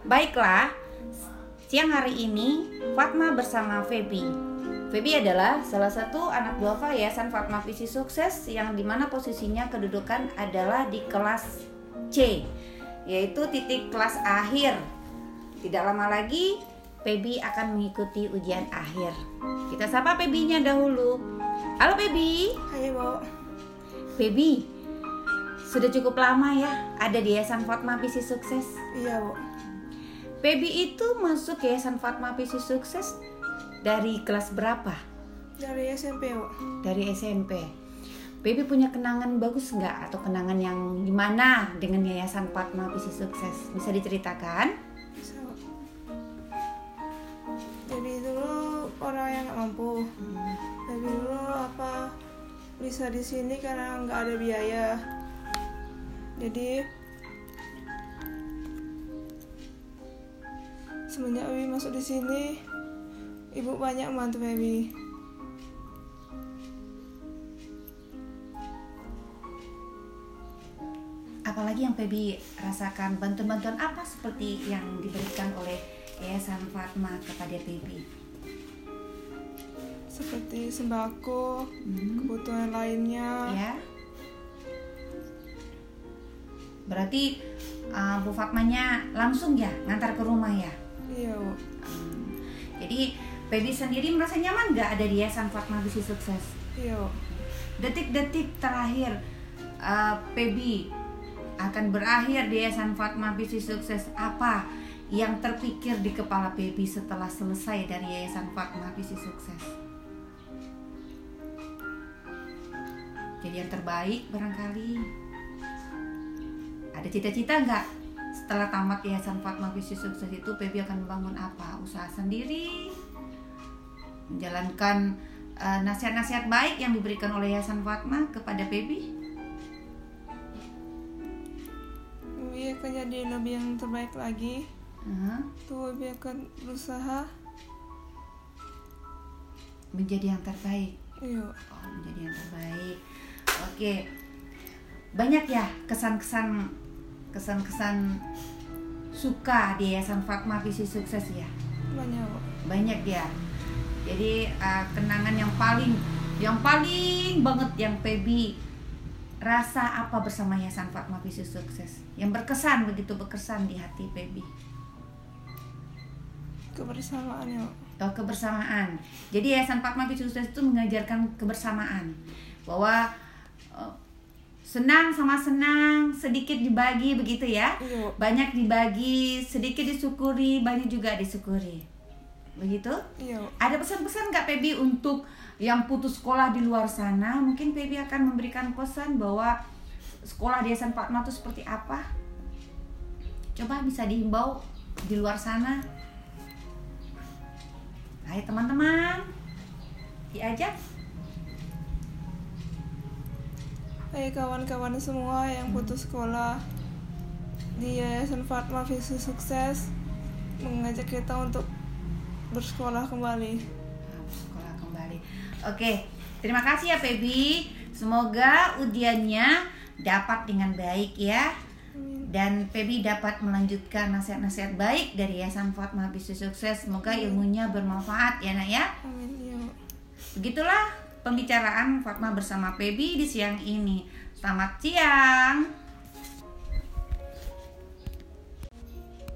Baiklah, siang hari ini Fatma bersama Feby. Feby adalah salah satu anak duafa Yayasan Fatma Visi Sukses yang di mana posisinya kedudukan adalah di kelas C, yaitu titik kelas akhir. Tidak lama lagi, Feby akan mengikuti ujian akhir. Kita sapa Febinya dahulu. Halo Feby. Hai, Bo. Feby, sudah cukup lama ya ada di Yayasan Fatma Visi Sukses. Iya, Bu. Feby itu masuk Yayasan Fatma Visi Sukses dari kelas berapa? Dari SMP, Bu. Dari SMP. Feby punya kenangan bagus nggak atau kenangan yang gimana dengan Yayasan Fatma Visi Sukses? Bisa diceritakan? Bisa. Jadi dulu orang yang nggak mampu. Tapi dulu apa bisa di sini karena nggak ada biaya. Jadi semenjak Wiwi masuk di sini, ibu banyak membantu Wiwi. Apalagi yang Feby rasakan bantuan-bantuan apa seperti yang diberikan oleh Yayasan Fatma kepada Feby? Seperti sembako, Hmm, kebutuhan lainnya. ya. Berarti uh, Bu Fatmanya langsung ya ngantar ke rumah ya? Iya, Bu. Jadi Feby sendiri merasa nyaman nggak ada di Yayasan Fatma Visi Sukses? Iya. Detik-detik terakhir uh, Feby akan berakhir di Yayasan Fatma Visi Sukses apa yang terpikir di kepala Feby setelah selesai dari Yayasan Fatma Visi Sukses? Jadi yang terbaik barangkali ada cita-cita nggak setelah tamat Yayasan Fatma Visi Sukses itu Feby akan membangun apa? Usaha sendiri, menjalankan eh, nasihat-nasihat baik yang diberikan oleh Yayasan Fatma kepada Feby. Wiwi akan jadi lebih yang terbaik lagi. Hah? Tuh Wiwi akan berusaha. menjadi yang terbaik. Iya, Oh, menjadi yang terbaik. Oke. Banyak ya kesan-kesan kesan-kesan suka di Yayasan Fatma Visi Sukses ya. banyak. Banyak ya. Jadi eh, kenangan yang paling yang paling banget yang Feby rasa apa bersama Yayasan Fatma Visi Sukses yang berkesan begitu berkesan di hati Feby. Kebersamaan ya, atau kebersamaan. Jadi Yayasan Fatma Visi Sukses itu mengajarkan kebersamaan bahwa eh, senang sama senang sedikit dibagi begitu ya. Iya. Banyak dibagi, sedikit disyukuri, banyak juga disyukuri. Begitu? Iya. Ada pesan-pesan nggak Pebi untuk yang putus sekolah di luar sana? Mungkin Pebi akan memberikan pesan bahwa sekolah di Yayasan Fatma itu seperti apa? Coba bisa dihimbau di luar sana. Hai teman-teman, diajak. Hai kawan-kawan semua yang putus sekolah di Yayasan Fatma Visi Sukses mengajak kita untuk bersekolah kembali. sekolah kembali. Oke, terima kasih ya Pebi. Semoga ujiannya dapat dengan baik ya. Dan Pebi dapat melanjutkan nasihat-nasihat baik dari Yayasan Fatma Bisnis Sukses. Semoga ilmunya bermanfaat ya nak ya. Amin. Iya. Begitulah pembicaraan Fatma bersama Pebi di siang ini. Selamat siang.